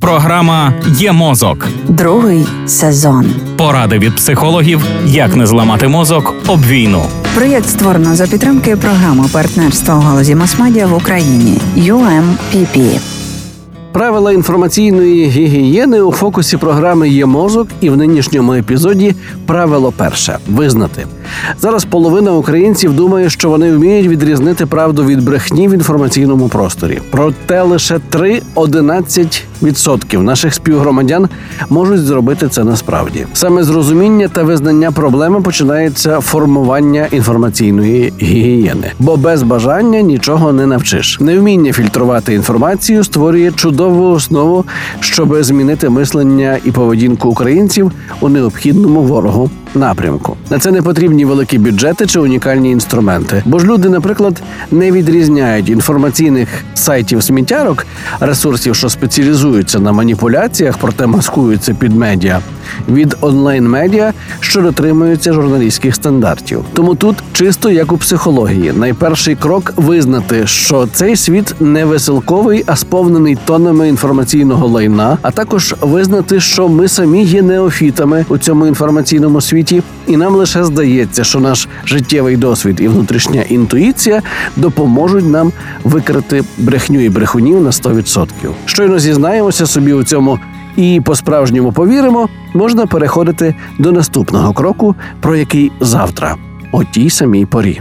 Програма Є мозок. Другий сезон. Поради від психологів, як не зламати мозок об війну. Проєкт створено за підтримки програми партнерства у галузі масмедіа в Україні UMPP. Правила інформаційної гігієни у фокусі програми є мозок, і в нинішньому епізоді правило перше визнати. Зараз половина українців думає, що вони вміють відрізнити правду від брехні в інформаційному просторі. Проте лише 3-11% наших співгромадян можуть зробити це насправді. Саме з розуміння та визнання проблеми починається формування інформаційної гігієни, бо без бажання нічого не навчиш. Невміння фільтрувати інформацію створює чудову основу, щоб змінити мислення і поведінку українців у необхідному ворогу напрямку. На це не потрібні великі бюджети чи унікальні інструменти, бо ж люди, наприклад, не відрізняють інформаційних сайтів сміттярок, ресурсів, що спеціалізуються на маніпуляціях, проте маскуються під медіа, від онлайн-медіа, що дотримуються журналістських стандартів. Тому тут чисто як у психології, найперший крок визнати, що цей світ не веселковий, а сповнений тоннами інформаційного лайна, а також визнати, що ми самі є неофітами у цьому інформаційному світі, і нам лише здається, що наш життєвий досвід і внутрішня інтуїція допоможуть нам викрити брехню і брехунів на 100%. Щойно зізнаємося собі у цьому і по-справжньому повіримо, можна переходити до наступного кроку, про який завтра, о тій самій порі.